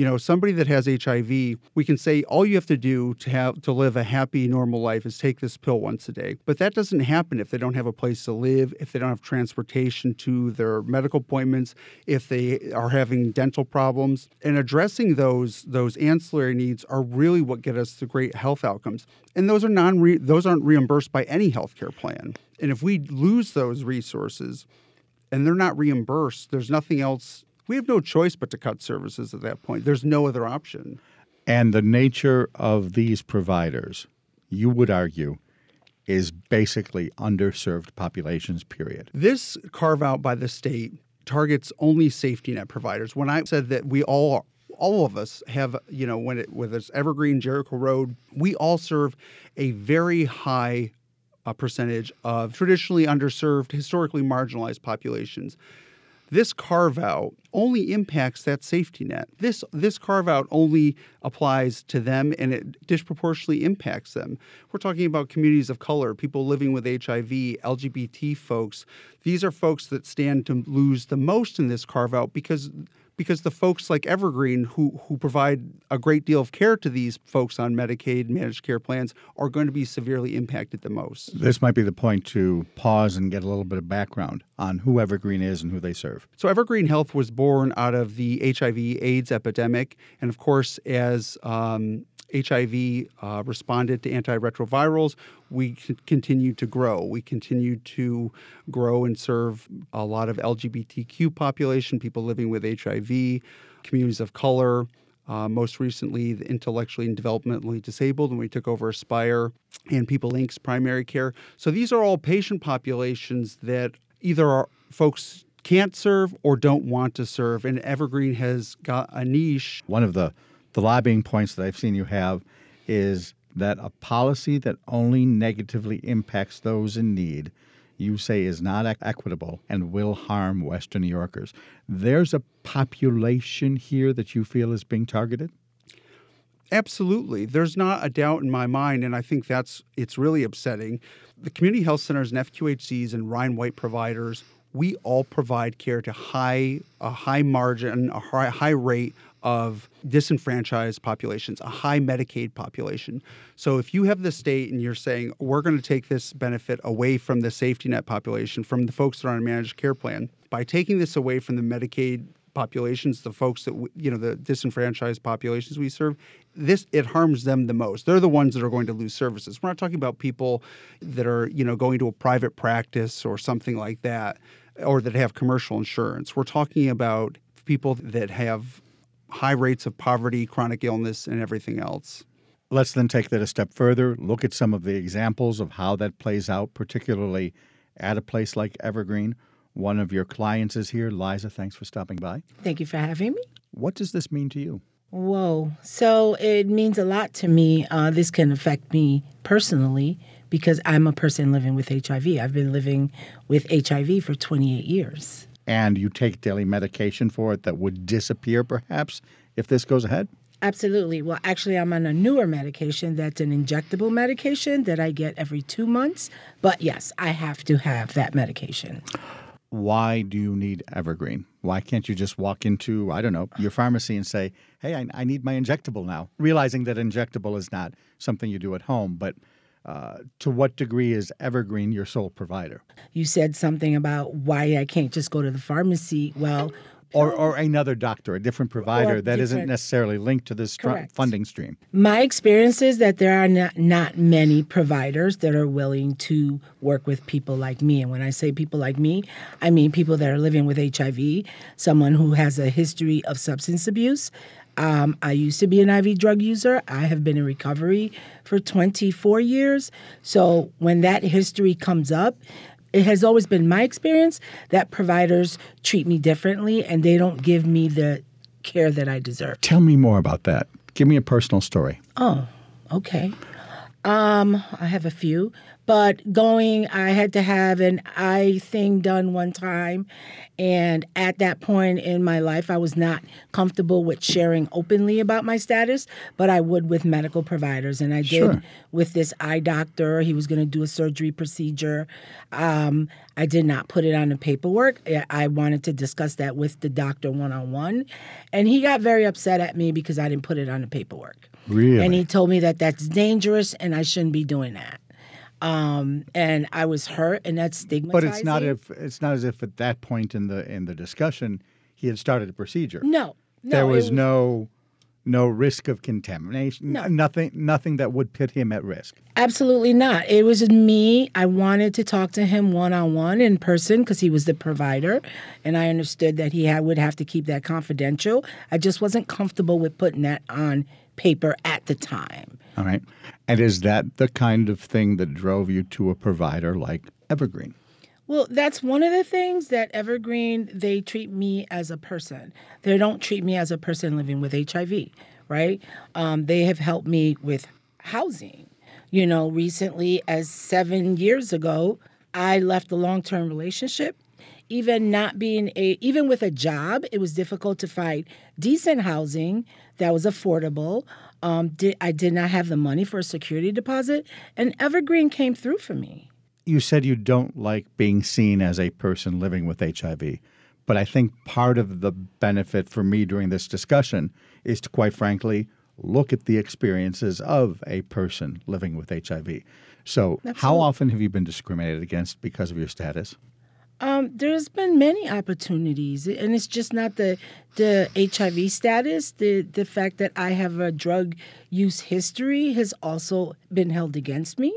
you know somebody that has hiv we can say all you have to do to have to live a happy normal life is take this pill once a day. But that doesn't happen if they don't have a place to live if they don't have transportation to their medical appointments if they are having dental problems. And addressing those those ancillary needs are really what get us the great health outcomes. And those are non those aren't reimbursed by any healthcare plan. And if we lose those resources and they're not reimbursed there's nothing else we have no choice but to cut services at that point. There's no other option. And the nature of these providers, you would argue, is basically underserved populations, period. This carve out by the state targets only safety net providers. When I said that we all all of us have, you know, when it whether it's Evergreen, Jericho Road, we all serve a very high uh, percentage of traditionally underserved, historically marginalized populations. This carve out only impacts that safety net. This this carve out only applies to them and it disproportionately impacts them. We're talking about communities of color, people living with HIV, LGBT folks. These are folks that stand to lose the most in this carve out because because the folks like Evergreen, who who provide a great deal of care to these folks on Medicaid managed care plans, are going to be severely impacted the most. This might be the point to pause and get a little bit of background on who Evergreen is and who they serve. So, Evergreen Health was born out of the HIV/AIDS epidemic, and of course, as um, HIV uh, responded to antiretrovirals, we c- continued to grow. We continued to grow and serve a lot of LGBTQ population, people living with HIV, communities of color. Uh, most recently, the intellectually and developmentally disabled, and we took over Aspire and People Inc.'s primary care. So these are all patient populations that either are folks can't serve or don't want to serve, and Evergreen has got a niche. One of the the lobbying points that I've seen you have is that a policy that only negatively impacts those in need you say is not equitable and will harm Western New Yorkers. There's a population here that you feel is being targeted? Absolutely. There's not a doubt in my mind, and I think that's it's really upsetting. The community health centers and FQHCs and Ryan White providers, we all provide care to high a high margin, a high, high rate of disenfranchised populations, a high Medicaid population. So if you have the state and you're saying, we're going to take this benefit away from the safety net population, from the folks that are on a managed care plan, by taking this away from the Medicaid populations, the folks that you know, the disenfranchised populations we serve, this it harms them the most. They're the ones that are going to lose services. We're not talking about people that are you know going to a private practice or something like that, or that have commercial insurance. We're talking about people that have high rates of poverty, chronic illness, and everything else. Let's then take that a step further, look at some of the examples of how that plays out, particularly at a place like Evergreen. One of your clients is here. Liza, thanks for stopping by. Thank you for having me. What does this mean to you? Whoa. So it means a lot to me. Uh, this can affect me personally because I'm a person living with HIV. I've been living with HIV for 28 years and you take daily medication for it that would disappear perhaps if this goes ahead? Absolutely. Well, actually, I'm on a newer medication that's an injectable medication that I get every two months. But yes, I have to have that medication. Why do you need Evergreen? Why can't you just walk into, I don't know, your pharmacy and say, hey, I, I need my injectable now? Realizing that injectable is not something you do at home, but uh, to what degree is Evergreen your sole provider? You said something about why I can't just go to the pharmacy. Well, or, or another doctor, a different provider that not necessarily linked to this funding stream. My experience is that there are not, not many providers that are willing to work with people like me. And when I say people like me, I mean people that are living with HIV, someone who has a history of substance abuse, um, I used to be an IV drug user. I have been in recovery for 24 years. So when that history comes up, it has always been my experience that providers treat me differently and they don't give me the care that I deserve. Tell me more about that. Give me a personal story. Oh, okay. Um, I have a few, but going, I had to have an eye thing done one time. And at that point in my life, I was not comfortable with sharing openly about my status, but I would with medical providers. And I did sure. with this eye doctor. He was going to do a surgery procedure. Um, I did not put it on the paperwork. I wanted to discuss that with the doctor one on one. And he got very upset at me because I didn't put it on the paperwork. Really? And he told me that that's dangerous and I shouldn't be doing that. Um, and I was hurt, and that's stigmatizing. But it's not if it's not as if at that point in the in the discussion he had started a procedure. No, no there was, was, no no risk of contamination. No. nothing nothing that would put him at risk. Absolutely not. It was me. I wanted to talk to him one on one in person because he was the provider, and I understood that he had, would have to keep that confidential. I just wasn't comfortable with putting that on paper at the time. All right. And is that the kind of thing that drove you to a provider like Evergreen? Well, that's one of the things that Evergreen, they treat me as a person. They don't treat me as a person living with HIV, right? Um, they have helped me with housing. You know, recently, as seven years ago, I left a long term relationship even not being a even with a job it was difficult to find decent housing that was affordable um, did, i did not have the money for a security deposit and evergreen came through for me you said you don't like being seen as a person living with hiv But I think part of the benefit for me during this discussion is to, quite frankly, look at the experiences of a person living with HIV. So, how often have you been discriminated against because of your status? Um, there's been many opportunities, and it's just not the the HIV status. The the fact that I have a drug use history has also been held against me.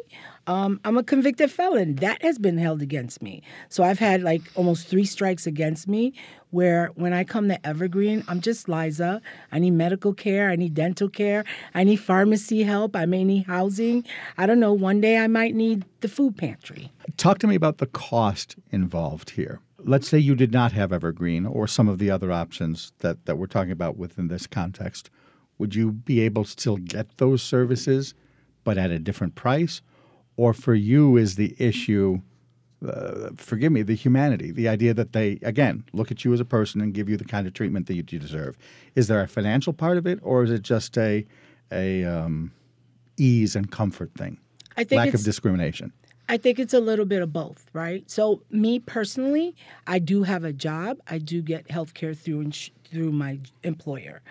Um, I'm a convicted felon. That has been held against me. So I've had like almost three strikes against me where when I come to Evergreen, I'm just Liza. I need medical care. I need dental care. I need pharmacy help. I may need housing. I don't know. One day I might need the food pantry. Talk to me about the cost involved here. Let's say you did not have Evergreen or some of the other options that, that we're talking about within this context. Would you be able to still get those services, but at a different price? Or for you is the issue uh, forgive me the humanity the idea that they again look at you as a person and give you the kind of treatment that you deserve is there a financial part of it or is it just a a um, ease and comfort thing I think lack of discrimination I think it's a little bit of both, right? So, me personally, I do have a job. I do get health care through ins- through my employer.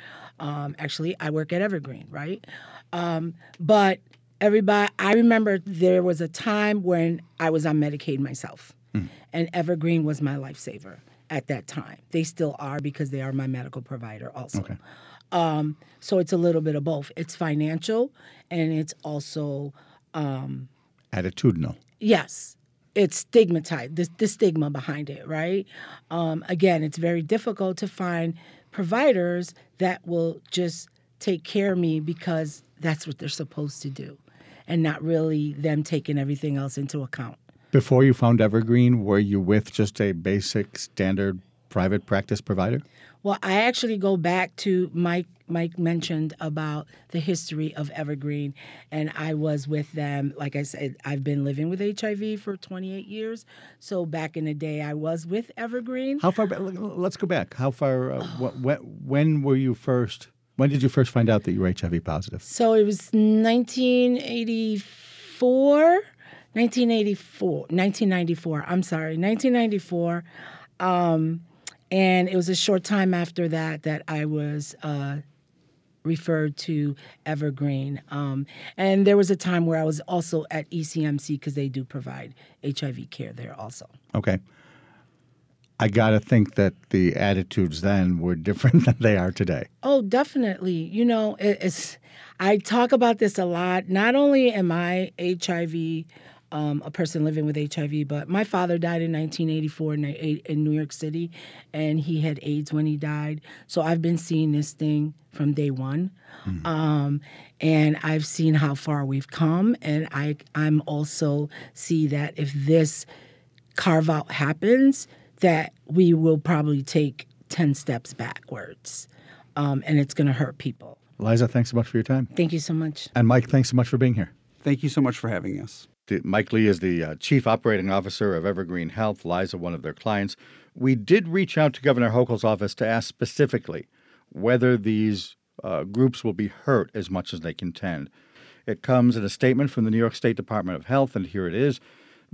Um, actually, I work at Evergreen, right? Um, but everybody i remember there was a time when i was on medicaid myself. Mm. and evergreen was my lifesaver at that time. They still are because they are my medical provider also. Okay. um, so it's a little bit of both. It's financial and it's also um, attitudinal. Yes. It's stigmatized the, the stigma behind it right? Um, again it's very difficult to find providers that will just take care of me because that's what they're supposed to do and not really them taking everything else into account. Before you found Evergreen, were you with just a basic standard private practice provider? Well, I actually go back to Mike. Mike mentioned about the history of Evergreen, and I was with them. Like I said, I've been living with HIV for 28 years. So back in the day, I was with Evergreen. How far back? Let's go back. How far? Uh, when, when were you first when did you first find out that you were HIV positive? So it was 1984, 1984, 1994. I'm sorry, 1994. Um, and it was a short time after that that I was uh, referred to Evergreen. Um, and there was a time where I was also at ECMC because they do provide HIV care there also. Okay. I got to think that the attitudes then were different than they are today. Oh, definitely. You know, it's I talk about this a lot. Not only am I HIV, um, a person living with HIV, but my father died in 1984 in, in New York City, and he had AIDS when he died. So I've been seeing this thing from day one, mm. um, and I've seen how far we've come, and I I'm also see that if this carve out happens that we will probably take 10 steps backwards um, and it's going to hurt people. Liza, thanks so much for your time. Thank you so much. And Mike, thanks so much for being here. Thank you so much for having us. Mike Lee is the uh, Chief Operating Officer of Evergreen Health, Liza, one of their clients. We did reach out to Governor Hochul's office to ask specifically whether these uh, groups will be hurt as much as they contend. It comes in a statement from the New York State Department of Health, and here it is.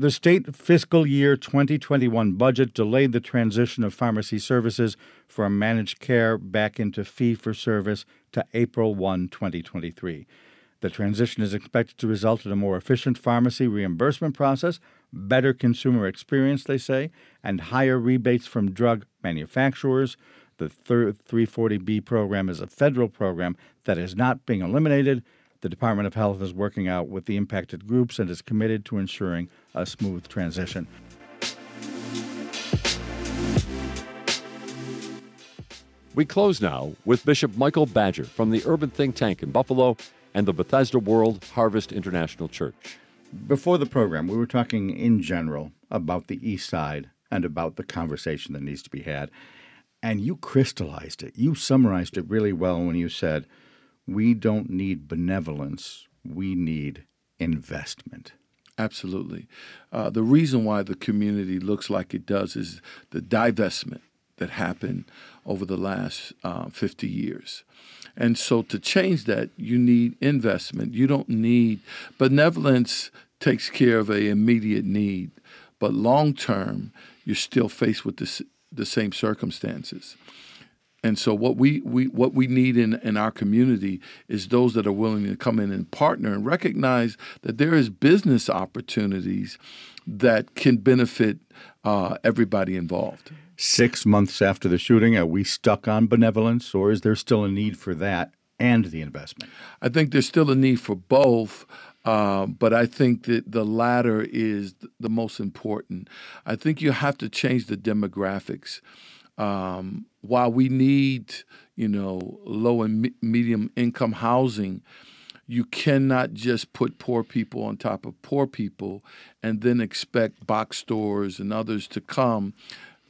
The state fiscal year 2021 budget delayed the transition of pharmacy services from managed care back into fee for service to April 1, 2023. The transition is expected to result in a more efficient pharmacy reimbursement process, better consumer experience, they say, and higher rebates from drug manufacturers. The 340B program is a federal program that is not being eliminated the Department of Health is working out with the impacted groups and is committed to ensuring a smooth transition. We close now with Bishop Michael Badger from the Urban Think Tank in Buffalo and the Bethesda World Harvest International Church. Before the program, we were talking in general about the East Side and about the conversation that needs to be had. And you crystallized it. You summarized it really well when you said, we don't need benevolence, we need investment. Absolutely. Uh, the reason why the community looks like it does is the divestment that happened over the last uh, 50 years. And so to change that, you need investment. You don't need benevolence takes care of a immediate need, but long term, you're still faced with this the same circumstances. And so what we, we what we need in, in our community is those that are willing to come in and partner and recognize that there is business opportunities that can benefit uh, everybody involved. Six months after the shooting, are we stuck on benevolence, or is there still a need for that and the investment? I think there's still a need for both. Uh, but I think that the latter is the most important. I think you have to change the demographics. Um, while we need, you know, low and me- medium income housing, you cannot just put poor people on top of poor people and then expect box stores and others to come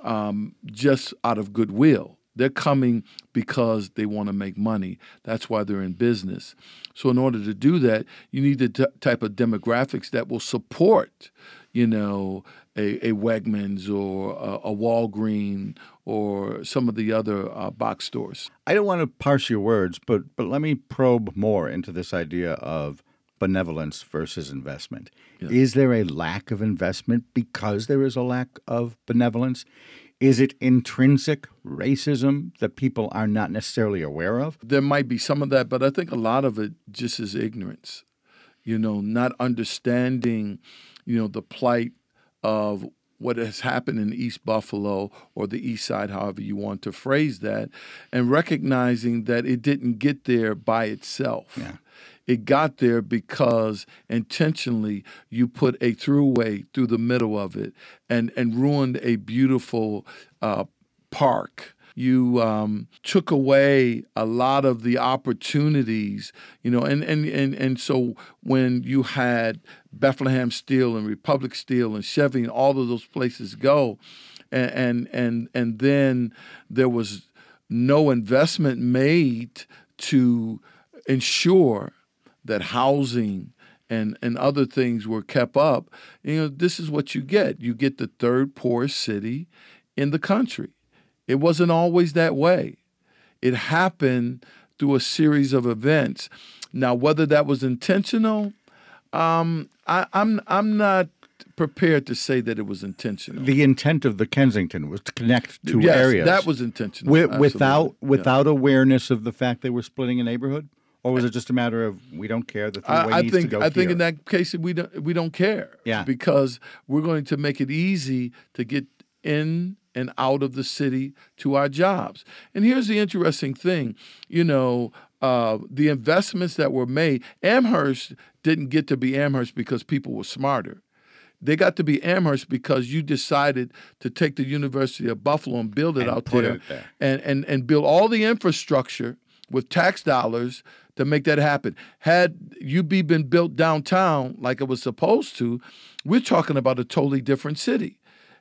um, just out of goodwill. They're coming because they want to make money. That's why they're in business. So, in order to do that, you need the t- type of demographics that will support, you know, a, a Wegmans or a, a Walgreen or some of the other uh, box stores. I don't want to parse your words, but but let me probe more into this idea of benevolence versus investment. Yeah. Is there a lack of investment because there is a lack of benevolence? Is it intrinsic racism that people are not necessarily aware of? There might be some of that, but I think a lot of it just is ignorance. You know, not understanding, you know, the plight of what has happened in East Buffalo or the East Side, however you want to phrase that, and recognizing that it didn't get there by itself. Yeah. It got there because intentionally you put a throughway through the middle of it and, and ruined a beautiful uh, park you um, took away a lot of the opportunities, you know, and, and, and, and so when you had Bethlehem Steel and Republic Steel and Chevy and all of those places go, and, and, and, and then there was no investment made to ensure that housing and, and other things were kept up, you know, this is what you get. You get the third poorest city in the country. It wasn't always that way. It happened through a series of events. Now, whether that was intentional, um, I, I'm I'm not prepared to say that it was intentional. The intent of the Kensington was to connect two yes, areas. That was intentional. With, without without yeah. awareness of the fact they were splitting a neighborhood, or was it just a matter of we don't care? The I, I think I here. think in that case we don't we don't care. Yeah, because we're going to make it easy to get in and out of the city to our jobs. And here's the interesting thing you know, uh, the investments that were made, Amherst didn't get to be Amherst because people were smarter. They got to be Amherst because you decided to take the University of Buffalo and build it and out there, it there, And, and, and build all the infrastructure with tax dollars to make that happen. Had UB been built downtown like it was supposed to, we're talking about a totally different city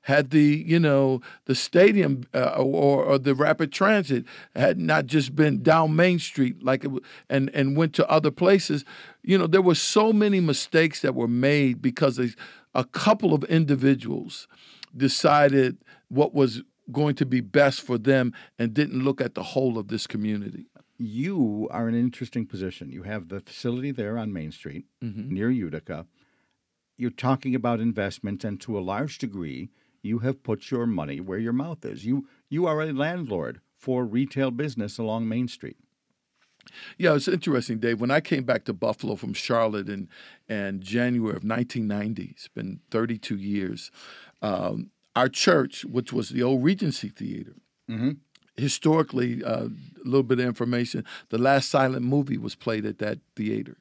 had the you know the stadium uh, or, or the rapid transit had not just been down Main Street like it and and went to other places, you know there were so many mistakes that were made because a, a couple of individuals decided what was going to be best for them and didn't look at the whole of this community. You are in an interesting position. You have the facility there on Main Street mm-hmm. near Utica. You're talking about investment, and to a large degree, you have put your money where your mouth is. You you are a landlord for retail business along Main Street. Yeah, it's interesting, Dave. When I came back to Buffalo from Charlotte in, in January of 1990, it's been 32 years, um, our church, which was the old Regency Theater, mm-hmm. historically, uh, a little bit of information, the last silent movie was played at that theater.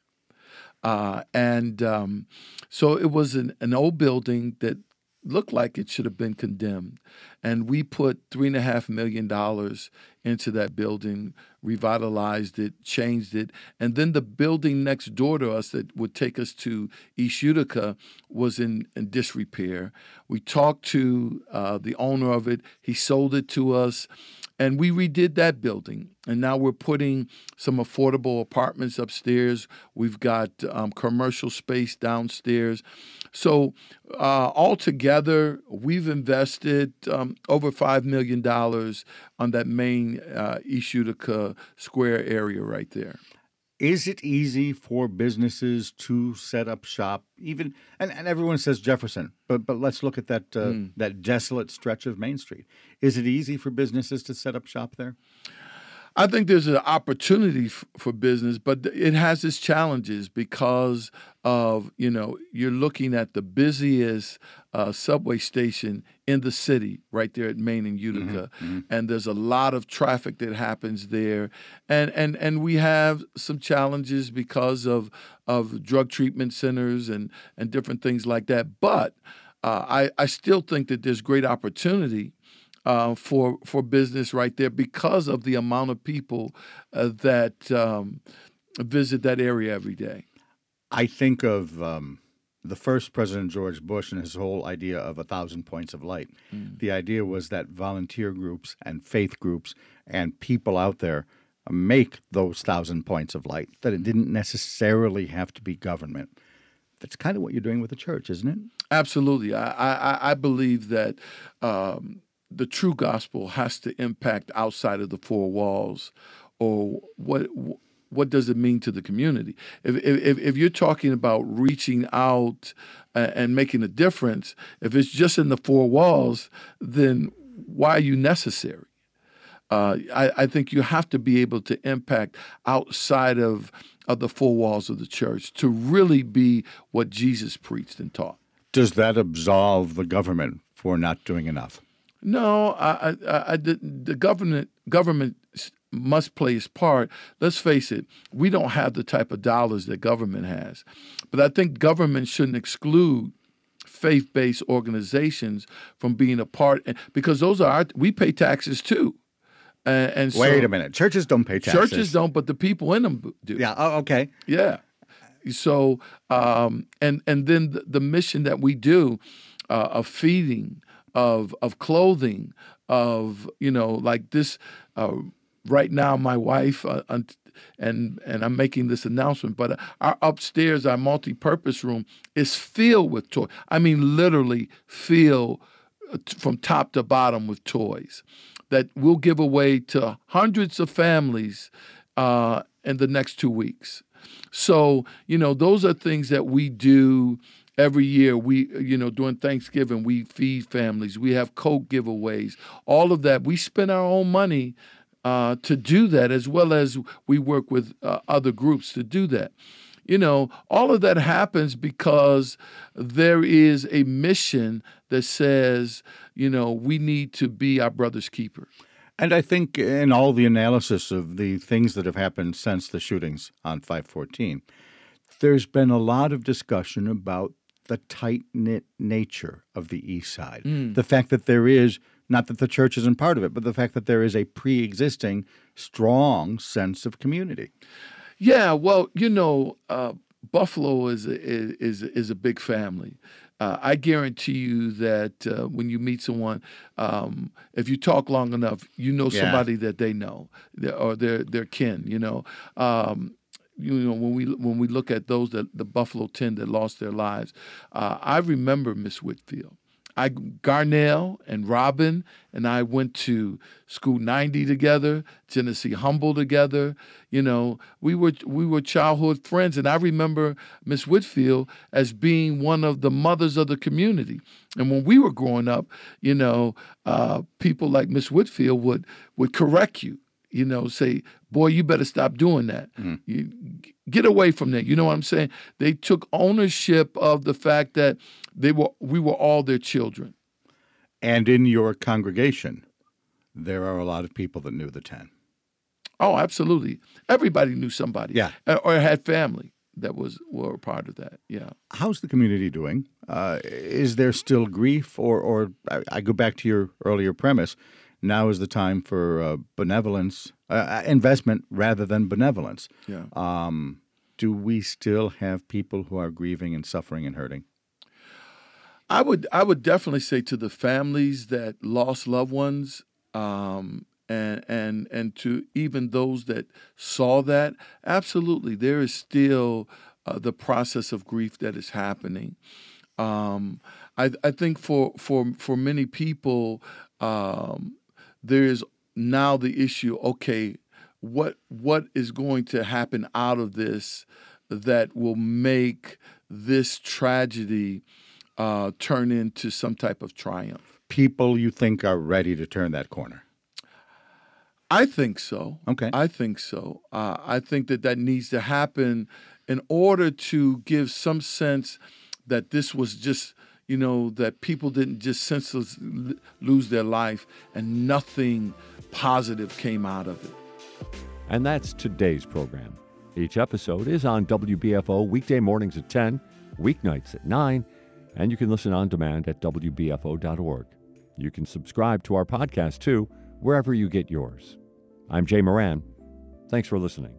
Uh, and um, so it was an, an old building that looked like it should have been condemned. And we put three and a half million dollars into that building, revitalized it, changed it. And then the building next door to us that would take us to East Utica was in, in disrepair. We talked to uh, the owner of it, he sold it to us. And we redid that building. And now we're putting some affordable apartments upstairs. We've got um, commercial space downstairs. So, uh, altogether, we've invested um, over $5 million on that main uh, Square area right there. Is it easy for businesses to set up shop? Even and, and everyone says Jefferson, but but let's look at that uh, Mm. that desolate stretch of Main Street. Is it easy for businesses to set up shop there? I think there's an opportunity f- for business, but it has its challenges because of you know you're looking at the busiest uh, subway station in the city, right there at Main and Utica, and there's a lot of traffic that happens there, and and and we have some challenges because of of drug treatment centers and and different things like that. But uh, I I still think that there's great opportunity uh, for for business right there because of the amount of people uh, that um, visit that area every day. I think of um, the first President George Bush and his whole idea of a thousand points of light. The idea was that volunteer groups and faith groups and people out there make those thousand points of light, that it didn't necessarily have to be government. That's kind of what you're doing with the church, isn't it? Absolutely, I I, I believe that. Um, the true gospel has to impact outside of the four walls, or what what does it mean to the community? If if, if you're talking about reaching out and making a difference, if it's just in the four walls, then why are you necessary? Uh, I, I think you have to be able to impact outside of of the four walls of the church to really be what Jesus preached and taught. Does that absolve the government for not doing enough? No, I, I, I, the, the government government must play its part. Let's face it, we don't have the type of dollars that government has, but I think government shouldn't exclude faith-based organizations from being a part because those are our, we pay taxes too. And, and so Wait a minute. Churches don't pay taxes. Churches don't, but the people in them do. Yeah. Oh, okay. Yeah. So, um, and and then the, the mission that we do uh, of feeding, of of clothing, of you know like this. Uh, right now, my wife uh, and and I'm making this announcement, but our upstairs, our multi-purpose room is filled with toys. I mean, literally filled uh, from top to bottom with toys that we'll give away to hundreds of families uh, in the next two weeks. So, you know, those are things that we do every year. We, you know, during Thanksgiving, we feed families, we have Coke giveaways, all of that. We spend our own money uh, to do that, as well as we work with uh, other groups to do that. You know, all of that happens because there is a mission that says, you know, we need to be our brother's keeper. And I think in all the analysis of the things that have happened since the shootings on 514, there's been a lot of discussion about the tight knit nature of the East Side. The fact that there is, not that the church isn't part of it, but the fact that there is a pre existing strong sense of community. Yeah, well, you know, uh, Buffalo is a, is is a big family. Uh, I guarantee you that uh, when you meet someone, um, if you talk long enough, you know Yeah. somebody that they know or their their kin. You know, um, you know when we when we look at those that the Buffalo Ten that lost their lives, uh, I remember Miss Whitfield. I Garnell and Robin and I went to school 90 together, Genesee Humboldt together. You know, we were we were childhood friends, and I remember Miss Whitfield as being one of the mothers of the community. And when we were growing up, you know, uh, people like Miss Whitfield would would correct you. You know, say, "Boy, you better stop doing that. You, get away from that." You know what I'm saying? They took ownership of the fact that they were we were all their children. And in your congregation, there are a lot of people that knew the 10. Oh, absolutely. Everybody knew somebody. Yeah. Or had family that was were a part of that. Yeah. How's the community doing? Uh, is there still grief, or, or I, I go back to your earlier premise? Now is the time for uh, benevolence, uh, investment rather than benevolence. Yeah. Um, do we still have people who are grieving and suffering and hurting? I would I would definitely say to the families that lost loved ones, um, and and and to even those that saw that, absolutely, there is still uh, the process of grief that is happening. Um, I I think for for for many people, um, there is now the issue. Okay, what what is going to happen out of this that will make this tragedy uh, turn into some type of triumph. People you think are ready to turn that corner? I think so. Okay. I think so. Uh, I think that that needs to happen in order to give some sense that this was just, you know, that people didn't just senseless lose their life and nothing positive came out of it. And that's today's program. Each episode is on WBFO weekday mornings at 10, weeknights at 9, and you can listen on demand at WBFO.org. You can subscribe to our podcast too, wherever you get yours. I'm Jay Moran. Thanks for listening.